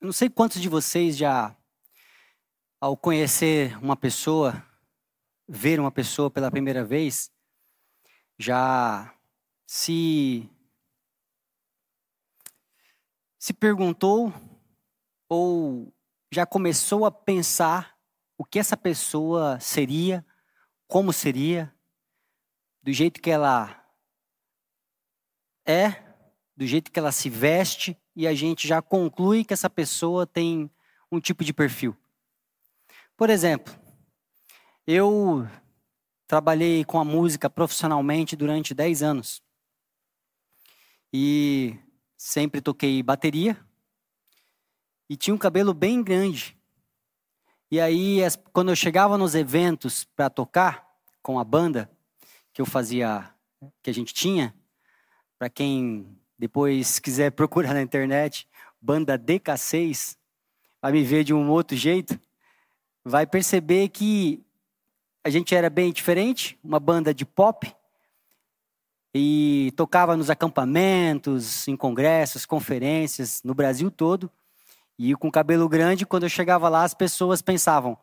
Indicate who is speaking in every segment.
Speaker 1: Eu não sei quantos de vocês já, ao conhecer uma pessoa, ver uma pessoa pela primeira vez, já se se perguntou ou já começou a pensar o que essa pessoa seria, como seria, do jeito que ela é, do jeito que ela se veste, e a gente já conclui que essa pessoa tem um tipo de perfil. Por exemplo, eu trabalhei com a música profissionalmente durante 10 anos. E sempre toquei bateria. E tinha um cabelo bem grande. E aí, quando eu chegava nos eventos para tocar com a banda que eu fazia, que a gente tinha, para quem depois quiser procurar na internet, banda DK6, vai me ver de um outro jeito, vai perceber que a gente era bem diferente, uma banda de pop, e tocava nos acampamentos, em congressos, conferências, no Brasil todo. E com cabelo grande, quando eu chegava lá, as pessoas pensavam: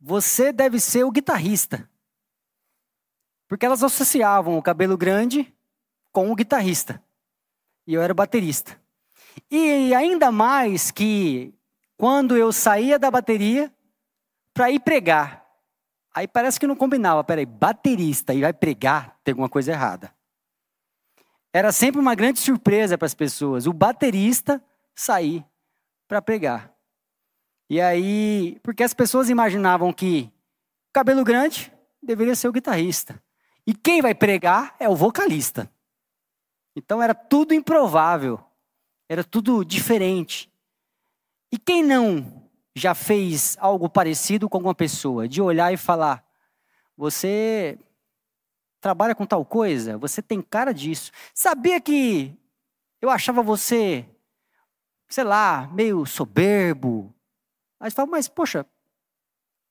Speaker 1: você deve ser o guitarrista. Porque elas associavam o cabelo grande com o guitarrista e eu era baterista. E ainda mais que quando eu saía da bateria para ir pregar, aí parece que não combinava. Peraí, baterista e vai pregar, tem alguma coisa errada. Era sempre uma grande surpresa para as pessoas, o baterista sair para pregar. E aí, porque as pessoas imaginavam que cabelo grande deveria ser o guitarrista. E quem vai pregar é o vocalista. Então era tudo improvável, era tudo diferente. E quem não já fez algo parecido com alguma pessoa, de olhar e falar: você trabalha com tal coisa, você tem cara disso. Sabia que eu achava você, sei lá, meio soberbo. Aí você fala, mas poxa,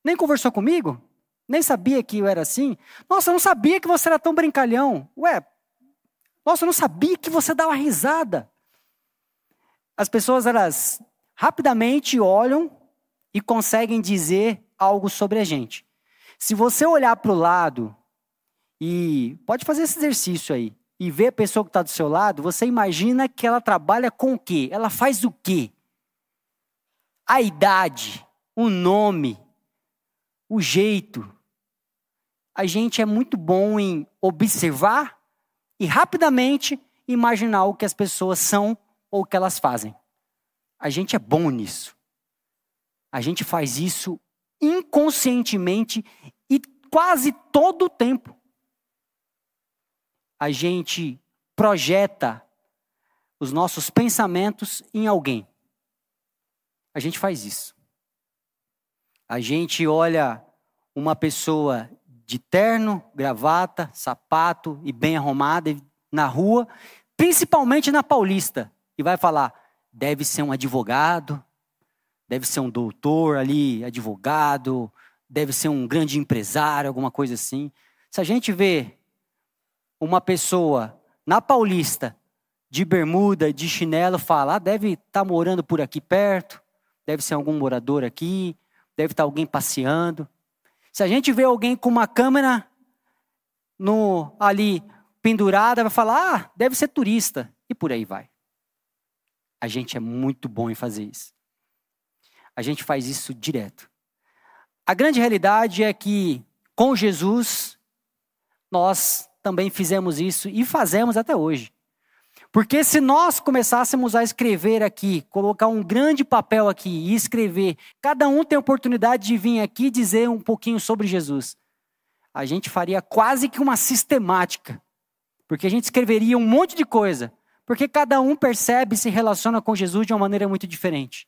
Speaker 1: nem conversou comigo? Nem sabia que eu era assim? Nossa, eu não sabia que você era tão brincalhão. Ué, nossa, eu não sabia que você uma risada. As pessoas, elas rapidamente olham e conseguem dizer algo sobre a gente. Se você olhar para o lado e pode fazer esse exercício aí e ver a pessoa que está do seu lado, você imagina que ela trabalha com o quê? Ela faz o quê? A idade, o nome, o jeito. A gente é muito bom em observar e rapidamente imaginar o que as pessoas são ou o que elas fazem. A gente é bom nisso. A gente faz isso inconscientemente e quase todo o tempo. A gente projeta os nossos pensamentos em alguém. A gente faz isso. A gente olha uma pessoa de terno, gravata, sapato e bem arrumada na rua, principalmente na Paulista, e vai falar: deve ser um advogado, deve ser um doutor ali, advogado, deve ser um grande empresário, alguma coisa assim. Se a gente vê uma pessoa na Paulista de bermuda, de chinelo, fala: ah, deve estar tá morando por aqui perto, deve ser algum morador aqui, deve estar tá alguém passeando. Se a gente vê alguém com uma câmera no, ali pendurada, vai falar, ah, deve ser turista. E por aí vai. A gente é muito bom em fazer isso. A gente faz isso direto. A grande realidade é que com Jesus, nós também fizemos isso e fazemos até hoje. Porque se nós começássemos a escrever aqui, colocar um grande papel aqui e escrever, cada um tem a oportunidade de vir aqui dizer um pouquinho sobre Jesus. A gente faria quase que uma sistemática. Porque a gente escreveria um monte de coisa. Porque cada um percebe e se relaciona com Jesus de uma maneira muito diferente.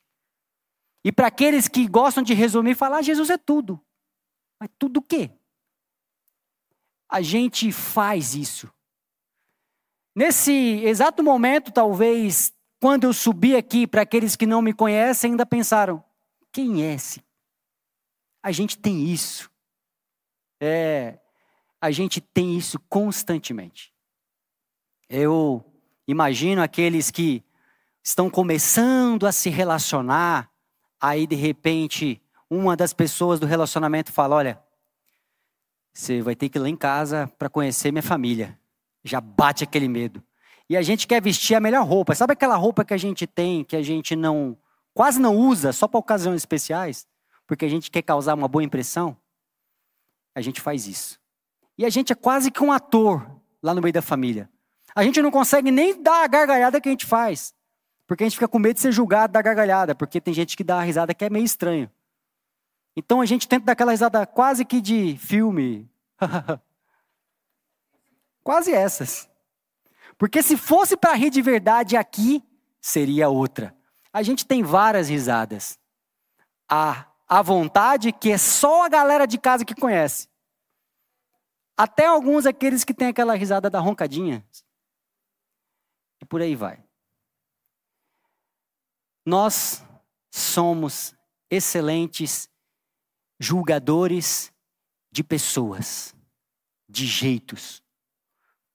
Speaker 1: E para aqueles que gostam de resumir, falar, ah, Jesus é tudo. Mas tudo o quê? A gente faz isso. Nesse exato momento, talvez, quando eu subi aqui, para aqueles que não me conhecem, ainda pensaram: quem é esse? A gente tem isso. É, a gente tem isso constantemente. Eu imagino aqueles que estão começando a se relacionar, aí de repente uma das pessoas do relacionamento fala: Olha, você vai ter que ir lá em casa para conhecer minha família. Já bate aquele medo. E a gente quer vestir a melhor roupa. Sabe aquela roupa que a gente tem, que a gente não quase não usa, só para ocasiões especiais, porque a gente quer causar uma boa impressão? A gente faz isso. E a gente é quase que um ator lá no meio da família. A gente não consegue nem dar a gargalhada que a gente faz. Porque a gente fica com medo de ser julgado da gargalhada, porque tem gente que dá uma risada que é meio estranho. Então a gente tenta dar aquela risada quase que de filme. quase essas. Porque se fosse para rir de verdade aqui, seria outra. A gente tem várias risadas. A, a vontade que é só a galera de casa que conhece. Até alguns aqueles que têm aquela risada da roncadinha. E por aí vai. Nós somos excelentes julgadores de pessoas, de jeitos.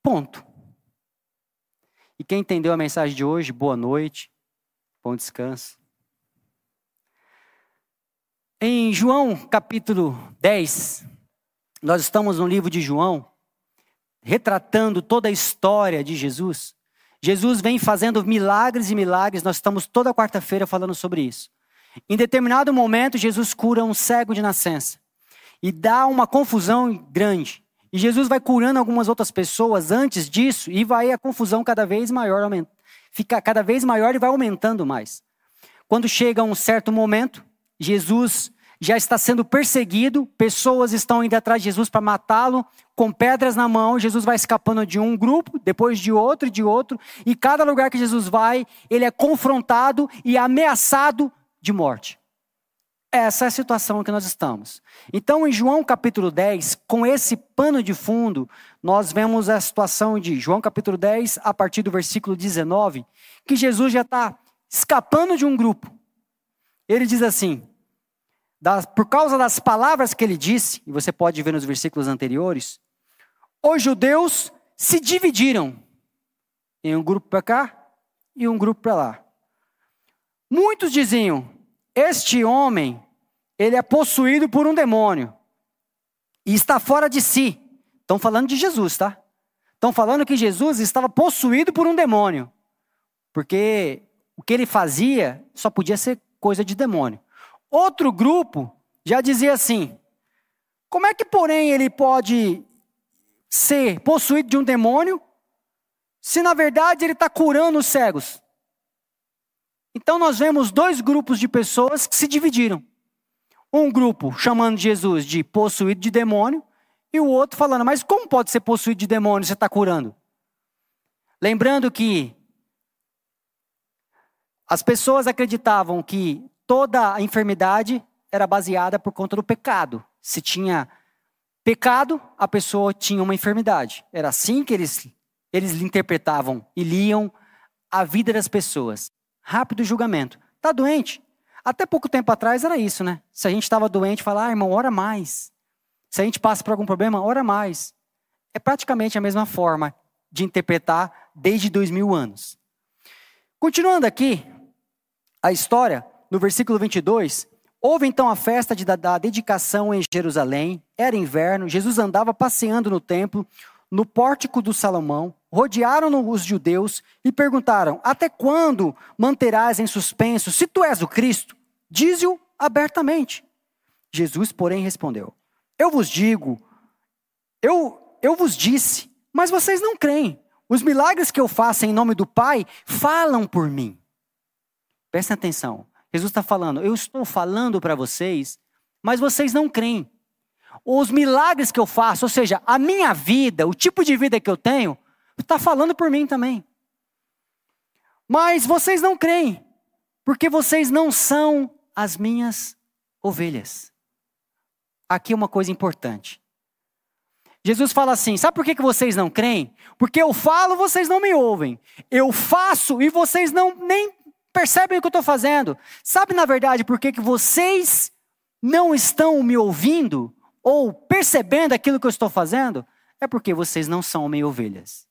Speaker 1: Ponto. E quem entendeu a mensagem de hoje, boa noite, bom descanso. Em João capítulo 10, nós estamos no livro de João, retratando toda a história de Jesus. Jesus vem fazendo milagres e milagres, nós estamos toda quarta-feira falando sobre isso. Em determinado momento, Jesus cura um cego de nascença e dá uma confusão grande. E Jesus vai curando algumas outras pessoas antes disso e vai a confusão cada vez maior, fica cada vez maior e vai aumentando mais. Quando chega um certo momento, Jesus já está sendo perseguido, pessoas estão indo atrás de Jesus para matá-lo, com pedras na mão, Jesus vai escapando de um grupo, depois de outro e de outro, e cada lugar que Jesus vai, ele é confrontado e ameaçado de morte. Essa é a situação que nós estamos. Então, em João capítulo 10, com esse pano de fundo, nós vemos a situação de João capítulo 10, a partir do versículo 19, que Jesus já está escapando de um grupo. Ele diz assim: por causa das palavras que ele disse, e você pode ver nos versículos anteriores, os judeus se dividiram em um grupo para cá e um grupo para lá. Muitos diziam: Este homem, ele é possuído por um demônio e está fora de si. Estão falando de Jesus, tá? Estão falando que Jesus estava possuído por um demônio, porque o que ele fazia só podia ser coisa de demônio. Outro grupo já dizia assim: como é que, porém, ele pode ser possuído de um demônio, se na verdade ele está curando os cegos? Então nós vemos dois grupos de pessoas que se dividiram. Um grupo chamando Jesus de possuído de demônio, e o outro falando, mas como pode ser possuído de demônio você está curando? Lembrando que as pessoas acreditavam que toda a enfermidade era baseada por conta do pecado. Se tinha pecado, a pessoa tinha uma enfermidade. Era assim que eles, eles interpretavam e liam a vida das pessoas. Rápido julgamento. Está doente? Até pouco tempo atrás era isso, né? Se a gente estava doente, falar, ah, irmão, ora mais. Se a gente passa por algum problema, ora mais. É praticamente a mesma forma de interpretar desde dois mil anos. Continuando aqui, a história, no versículo 22, houve então a festa de, da, da dedicação em Jerusalém, era inverno, Jesus andava passeando no templo, no pórtico do Salomão, rodearam-no os judeus e perguntaram: Até quando manterás em suspenso, se tu és o Cristo? Dize-o abertamente. Jesus, porém, respondeu: Eu vos digo, eu, eu vos disse, mas vocês não creem. Os milagres que eu faço em nome do Pai falam por mim. Prestem atenção. Jesus está falando, eu estou falando para vocês, mas vocês não creem. Os milagres que eu faço, ou seja, a minha vida, o tipo de vida que eu tenho, está falando por mim também. Mas vocês não creem, porque vocês não são as minhas ovelhas. Aqui uma coisa importante. Jesus fala assim: sabe por que, que vocês não creem? Porque eu falo, vocês não me ouvem. Eu faço e vocês não nem percebem o que eu estou fazendo. Sabe, na verdade, por que, que vocês não estão me ouvindo ou percebendo aquilo que eu estou fazendo? É porque vocês não são meio ovelhas.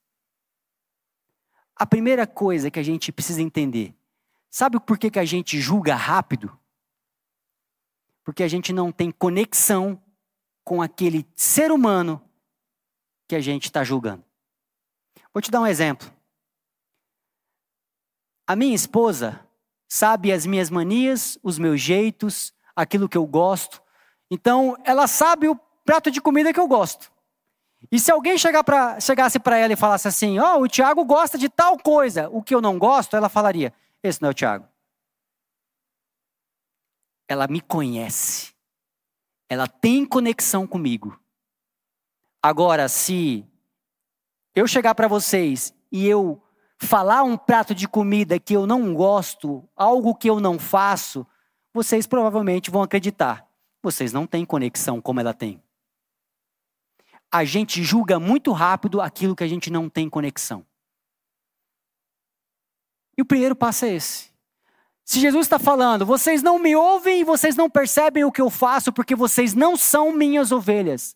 Speaker 1: A primeira coisa que a gente precisa entender Sabe por que, que a gente julga rápido? Porque a gente não tem conexão com aquele ser humano que a gente está julgando. Vou te dar um exemplo. A minha esposa sabe as minhas manias, os meus jeitos, aquilo que eu gosto. Então, ela sabe o prato de comida que eu gosto. E se alguém chegar pra, chegasse para ela e falasse assim: Ó, oh, o Tiago gosta de tal coisa, o que eu não gosto, ela falaria: Esse não é o Tiago. Ela me conhece. Ela tem conexão comigo. Agora, se eu chegar para vocês e eu falar um prato de comida que eu não gosto, algo que eu não faço, vocês provavelmente vão acreditar. Vocês não têm conexão como ela tem. A gente julga muito rápido aquilo que a gente não tem conexão. E o primeiro passo é esse. Se Jesus está falando, vocês não me ouvem e vocês não percebem o que eu faço porque vocês não são minhas ovelhas.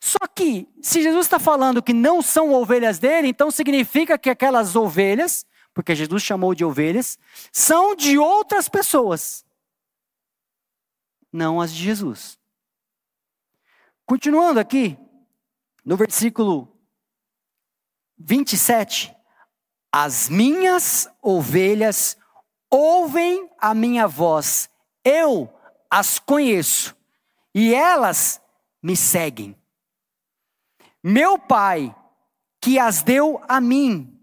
Speaker 1: Só que, se Jesus está falando que não são ovelhas dele, então significa que aquelas ovelhas, porque Jesus chamou de ovelhas, são de outras pessoas, não as de Jesus. Continuando aqui, no versículo 27, as minhas ovelhas ouvem a minha voz, eu as conheço e elas me seguem. Meu Pai, que as deu a mim,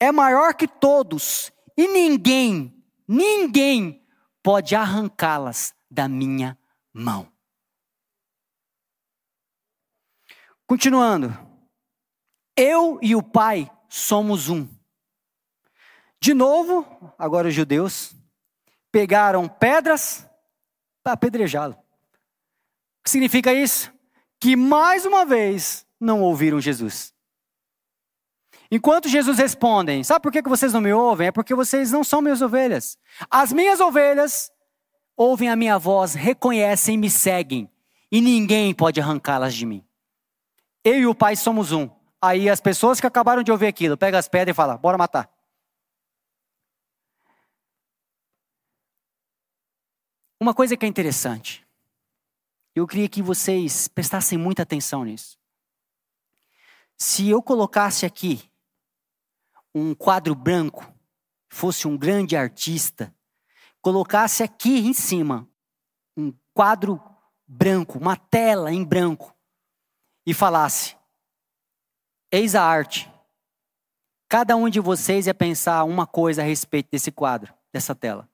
Speaker 1: é maior que todos, e ninguém, ninguém pode arrancá-las da minha mão. Continuando, eu e o Pai somos um. De novo, agora os judeus pegaram pedras para apedrejá-lo. O que significa isso? que mais uma vez não ouviram Jesus. Enquanto Jesus respondem, sabe por que vocês não me ouvem? É porque vocês não são minhas ovelhas. As minhas ovelhas ouvem a minha voz, reconhecem e me seguem, e ninguém pode arrancá-las de mim. Eu e o Pai somos um. Aí as pessoas que acabaram de ouvir aquilo, pega as pedras e fala: bora matar. Uma coisa que é interessante. Eu queria que vocês prestassem muita atenção nisso. Se eu colocasse aqui um quadro branco, fosse um grande artista, colocasse aqui em cima um quadro branco, uma tela em branco, e falasse: Eis a arte. Cada um de vocês ia pensar uma coisa a respeito desse quadro, dessa tela.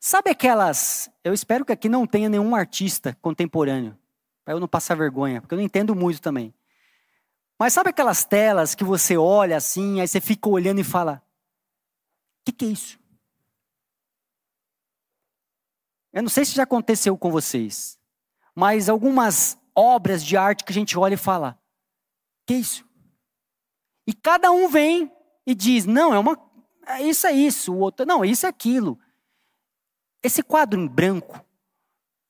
Speaker 1: Sabe aquelas. Eu espero que aqui não tenha nenhum artista contemporâneo, para eu não passar vergonha, porque eu não entendo muito também. Mas sabe aquelas telas que você olha assim, aí você fica olhando e fala: o que, que é isso? Eu não sei se já aconteceu com vocês, mas algumas obras de arte que a gente olha e fala: que isso? E cada um vem e diz: não, é uma. É isso é isso, o outro, não, isso é aquilo. Esse quadro em branco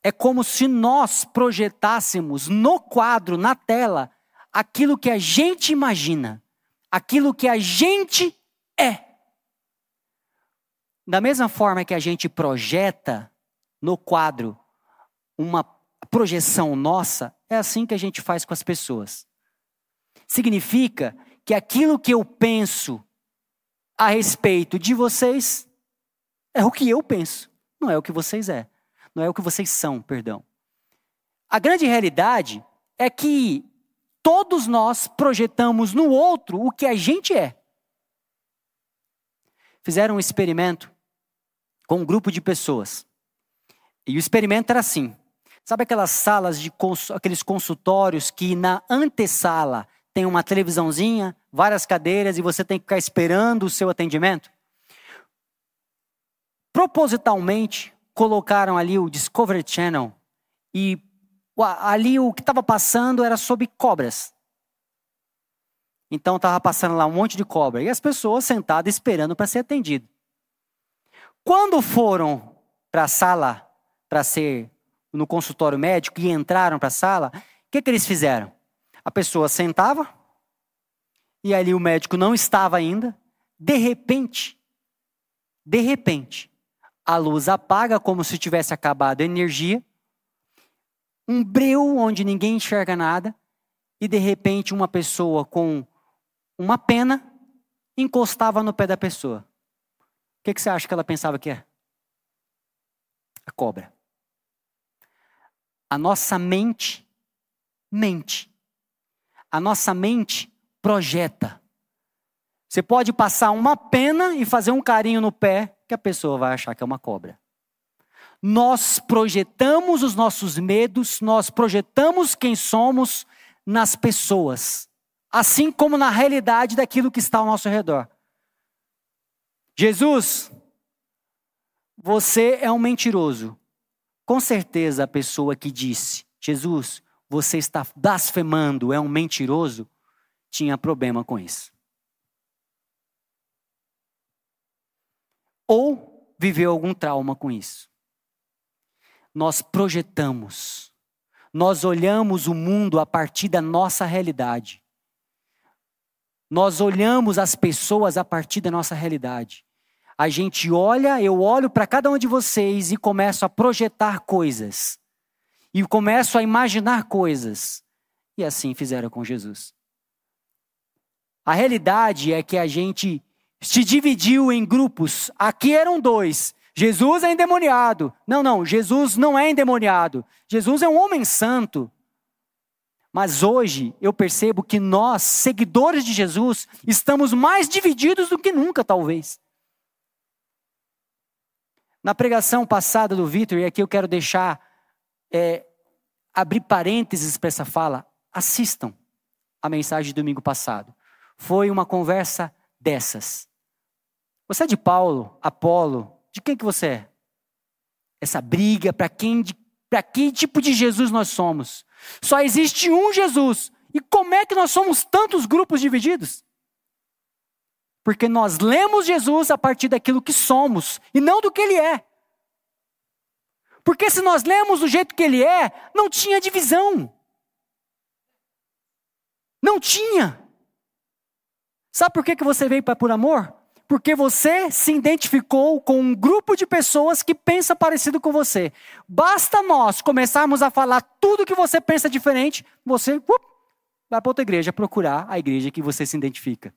Speaker 1: é como se nós projetássemos no quadro, na tela, aquilo que a gente imagina, aquilo que a gente é. Da mesma forma que a gente projeta no quadro uma projeção nossa, é assim que a gente faz com as pessoas. Significa que aquilo que eu penso a respeito de vocês é o que eu penso. Não é o que vocês é. Não é o que vocês são, perdão. A grande realidade é que todos nós projetamos no outro o que a gente é. Fizeram um experimento com um grupo de pessoas. E o experimento era assim. Sabe aquelas salas de aqueles consultórios que na antessala tem uma televisãozinha, várias cadeiras e você tem que ficar esperando o seu atendimento? propositalmente colocaram ali o Discovery Channel e ali o que estava passando era sobre cobras. Então estava passando lá um monte de cobra e as pessoas sentadas esperando para ser atendido. Quando foram para a sala para ser no consultório médico e entraram para a sala, o que, que eles fizeram? A pessoa sentava e ali o médico não estava ainda. De repente, De repente, a luz apaga como se tivesse acabado a energia, um breu onde ninguém enxerga nada, e de repente uma pessoa com uma pena encostava no pé da pessoa. O que, que você acha que ela pensava que é? A cobra. A nossa mente mente. A nossa mente projeta. Você pode passar uma pena e fazer um carinho no pé, que a pessoa vai achar que é uma cobra. Nós projetamos os nossos medos, nós projetamos quem somos nas pessoas, assim como na realidade daquilo que está ao nosso redor. Jesus, você é um mentiroso. Com certeza a pessoa que disse, Jesus, você está blasfemando, é um mentiroso, tinha problema com isso. Ou viveu algum trauma com isso. Nós projetamos, nós olhamos o mundo a partir da nossa realidade. Nós olhamos as pessoas a partir da nossa realidade. A gente olha, eu olho para cada um de vocês e começo a projetar coisas. E começo a imaginar coisas. E assim fizeram com Jesus. A realidade é que a gente se dividiu em grupos. Aqui eram dois. Jesus é endemoniado. Não, não, Jesus não é endemoniado. Jesus é um homem santo. Mas hoje eu percebo que nós, seguidores de Jesus, estamos mais divididos do que nunca, talvez. Na pregação passada do Vitor, e aqui eu quero deixar, é, abrir parênteses para essa fala, assistam a mensagem de domingo passado. Foi uma conversa dessas. Você é de Paulo, Apolo, de quem que você é? Essa briga, para quem, para que tipo de Jesus nós somos? Só existe um Jesus. E como é que nós somos tantos grupos divididos? Porque nós lemos Jesus a partir daquilo que somos e não do que ele é. Porque se nós lemos do jeito que ele é, não tinha divisão. Não tinha. Sabe por que, que você veio para por amor? Porque você se identificou com um grupo de pessoas que pensa parecido com você. Basta nós começarmos a falar tudo que você pensa diferente, você up, vai para outra igreja procurar a igreja que você se identifica.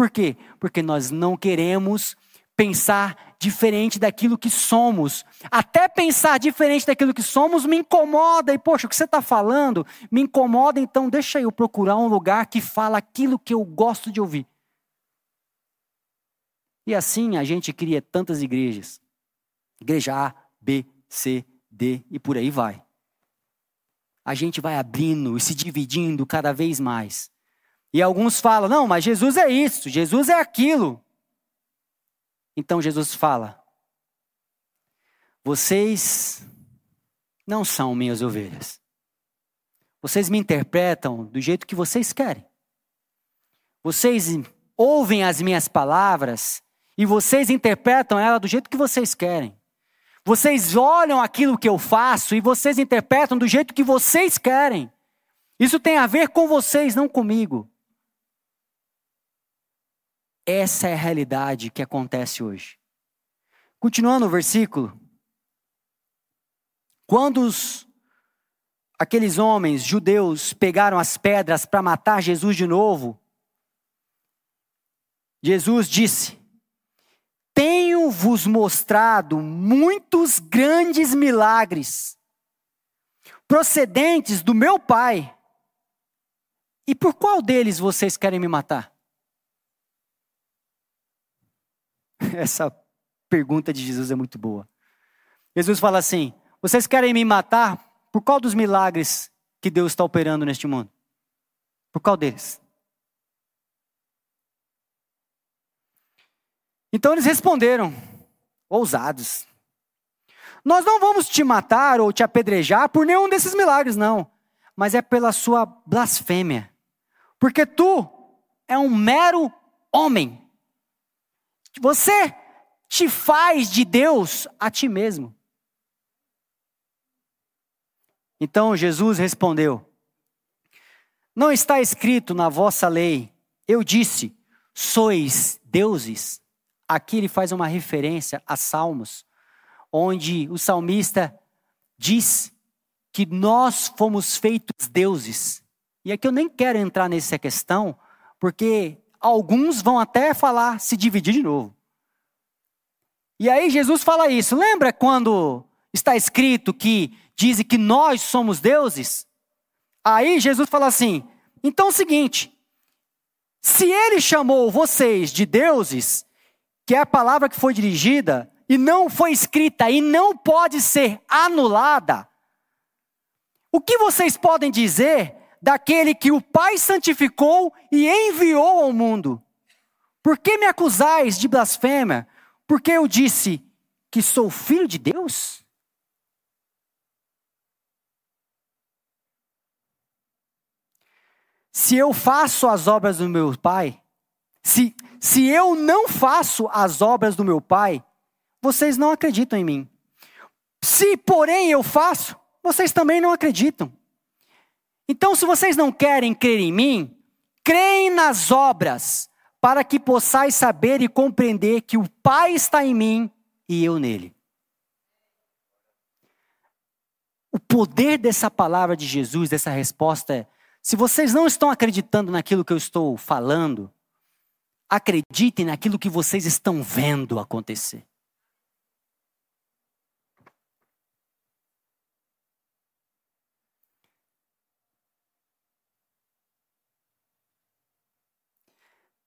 Speaker 1: Por quê? Porque nós não queremos pensar diferente daquilo que somos. Até pensar diferente daquilo que somos me incomoda. E, poxa, o que você está falando me incomoda, então deixa eu procurar um lugar que fala aquilo que eu gosto de ouvir. E assim a gente cria tantas igrejas. Igreja A, B, C, D e por aí vai. A gente vai abrindo e se dividindo cada vez mais. E alguns falam: não, mas Jesus é isso, Jesus é aquilo. Então Jesus fala: vocês não são minhas ovelhas. Vocês me interpretam do jeito que vocês querem. Vocês ouvem as minhas palavras e vocês interpretam ela do jeito que vocês querem. Vocês olham aquilo que eu faço e vocês interpretam do jeito que vocês querem. Isso tem a ver com vocês, não comigo. Essa é a realidade que acontece hoje. Continuando o versículo. Quando os, aqueles homens judeus pegaram as pedras para matar Jesus de novo, Jesus disse: Tenho-vos mostrado muitos grandes milagres, procedentes do meu Pai. E por qual deles vocês querem me matar? Essa pergunta de Jesus é muito boa. Jesus fala assim: Vocês querem me matar por qual dos milagres que Deus está operando neste mundo? Por qual deles? Então eles responderam, ousados: Nós não vamos te matar ou te apedrejar por nenhum desses milagres, não, mas é pela sua blasfêmia. Porque tu é um mero homem você te faz de Deus a ti mesmo. Então Jesus respondeu: Não está escrito na vossa lei, eu disse, sois deuses. aqui ele faz uma referência a Salmos, onde o salmista diz que nós fomos feitos deuses. E aqui eu nem quero entrar nessa questão, porque alguns vão até falar, se dividir de novo. E aí Jesus fala isso. Lembra quando está escrito que diz que nós somos deuses? Aí Jesus fala assim: então é o seguinte, se ele chamou vocês de deuses, que é a palavra que foi dirigida, e não foi escrita e não pode ser anulada, o que vocês podem dizer daquele que o Pai santificou e enviou ao mundo? Por que me acusais de blasfêmia? Porque eu disse que sou filho de Deus? Se eu faço as obras do meu Pai, se, se eu não faço as obras do meu Pai, vocês não acreditam em mim. Se, porém, eu faço, vocês também não acreditam. Então, se vocês não querem crer em mim, creem nas obras, para que possais saber e compreender que o Pai está em mim e eu nele. O poder dessa palavra de Jesus, dessa resposta é: se vocês não estão acreditando naquilo que eu estou falando, acreditem naquilo que vocês estão vendo acontecer.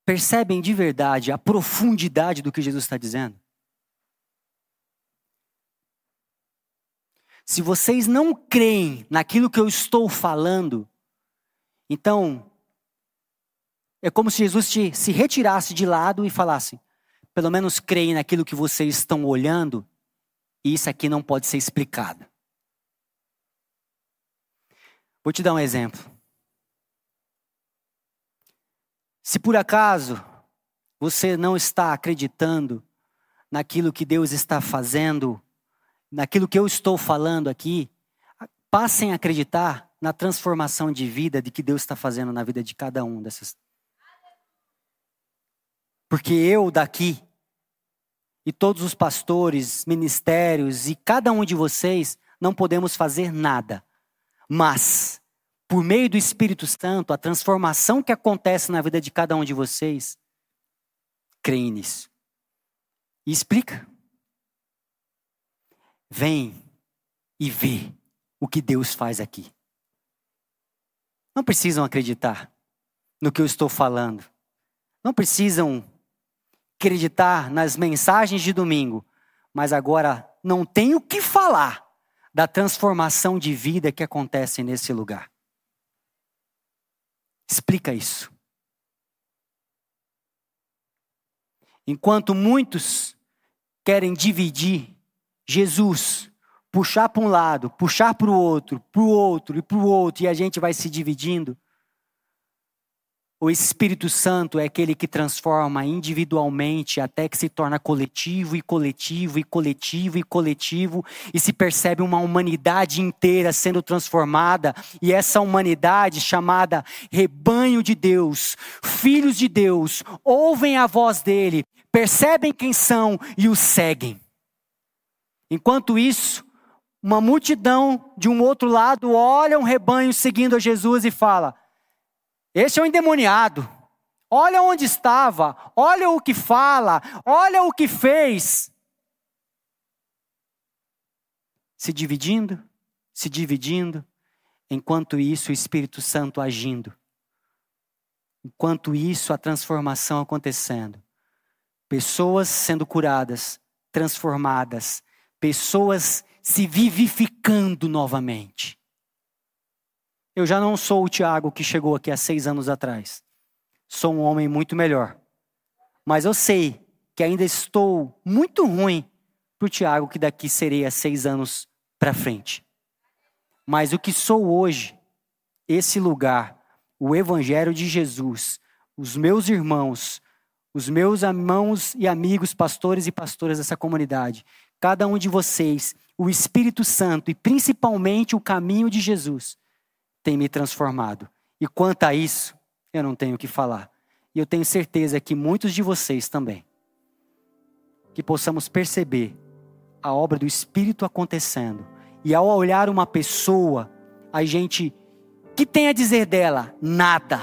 Speaker 1: Percebem de verdade a profundidade do que Jesus está dizendo? Se vocês não creem naquilo que eu estou falando, então é como se Jesus te, se retirasse de lado e falasse: pelo menos creem naquilo que vocês estão olhando, e isso aqui não pode ser explicado. Vou te dar um exemplo. Se por acaso você não está acreditando naquilo que Deus está fazendo, naquilo que eu estou falando aqui, passem a acreditar na transformação de vida de que Deus está fazendo na vida de cada um dessas. Porque eu daqui, e todos os pastores, ministérios e cada um de vocês não podemos fazer nada. Mas por meio do Espírito Santo, a transformação que acontece na vida de cada um de vocês, creem nisso. E explica. Vem e vê o que Deus faz aqui. Não precisam acreditar no que eu estou falando. Não precisam acreditar nas mensagens de domingo. Mas agora não tenho o que falar da transformação de vida que acontece nesse lugar. Explica isso. Enquanto muitos querem dividir Jesus, puxar para um lado, puxar para o outro, para o outro e para o outro, e a gente vai se dividindo, o Espírito Santo é aquele que transforma individualmente até que se torna coletivo e coletivo e coletivo e coletivo e se percebe uma humanidade inteira sendo transformada e essa humanidade chamada rebanho de Deus, filhos de Deus, ouvem a voz dele, percebem quem são e o seguem. Enquanto isso, uma multidão de um outro lado olha um rebanho seguindo a Jesus e fala: esse é o endemoniado. Olha onde estava, olha o que fala, olha o que fez. Se dividindo, se dividindo, enquanto isso o Espírito Santo agindo. Enquanto isso a transformação acontecendo. Pessoas sendo curadas, transformadas, pessoas se vivificando novamente. Eu já não sou o Tiago que chegou aqui há seis anos atrás. Sou um homem muito melhor. Mas eu sei que ainda estou muito ruim para o Tiago que daqui serei há seis anos para frente. Mas o que sou hoje, esse lugar, o Evangelho de Jesus, os meus irmãos, os meus irmãos e amigos, pastores e pastoras dessa comunidade, cada um de vocês, o Espírito Santo e principalmente o caminho de Jesus, tem me transformado. E quanto a isso, eu não tenho o que falar. E eu tenho certeza que muitos de vocês também. que possamos perceber a obra do Espírito acontecendo. E ao olhar uma pessoa, a gente, que tem a dizer dela? Nada.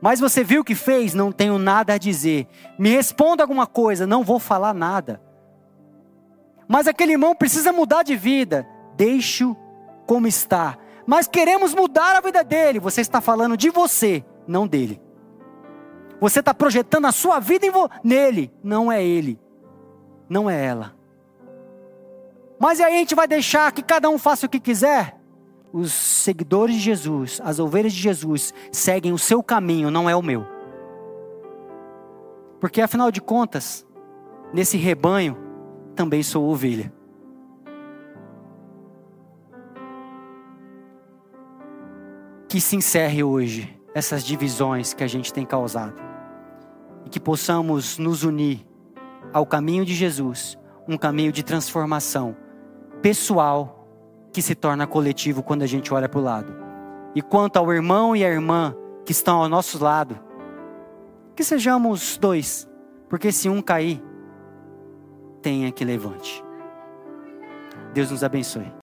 Speaker 1: Mas você viu o que fez? Não tenho nada a dizer. Me responda alguma coisa, não vou falar nada. Mas aquele irmão precisa mudar de vida. Deixe-o como está. Mas queremos mudar a vida dele. Você está falando de você, não dele. Você está projetando a sua vida nele, não é ele, não é ela. Mas aí a gente vai deixar que cada um faça o que quiser? Os seguidores de Jesus, as ovelhas de Jesus, seguem o seu caminho, não é o meu. Porque afinal de contas, nesse rebanho, também sou ovelha. Que se encerre hoje essas divisões que a gente tem causado. E que possamos nos unir ao caminho de Jesus, um caminho de transformação pessoal que se torna coletivo quando a gente olha para o lado. E quanto ao irmão e à irmã que estão ao nosso lado, que sejamos dois, porque se um cair, tenha que levante. Deus nos abençoe.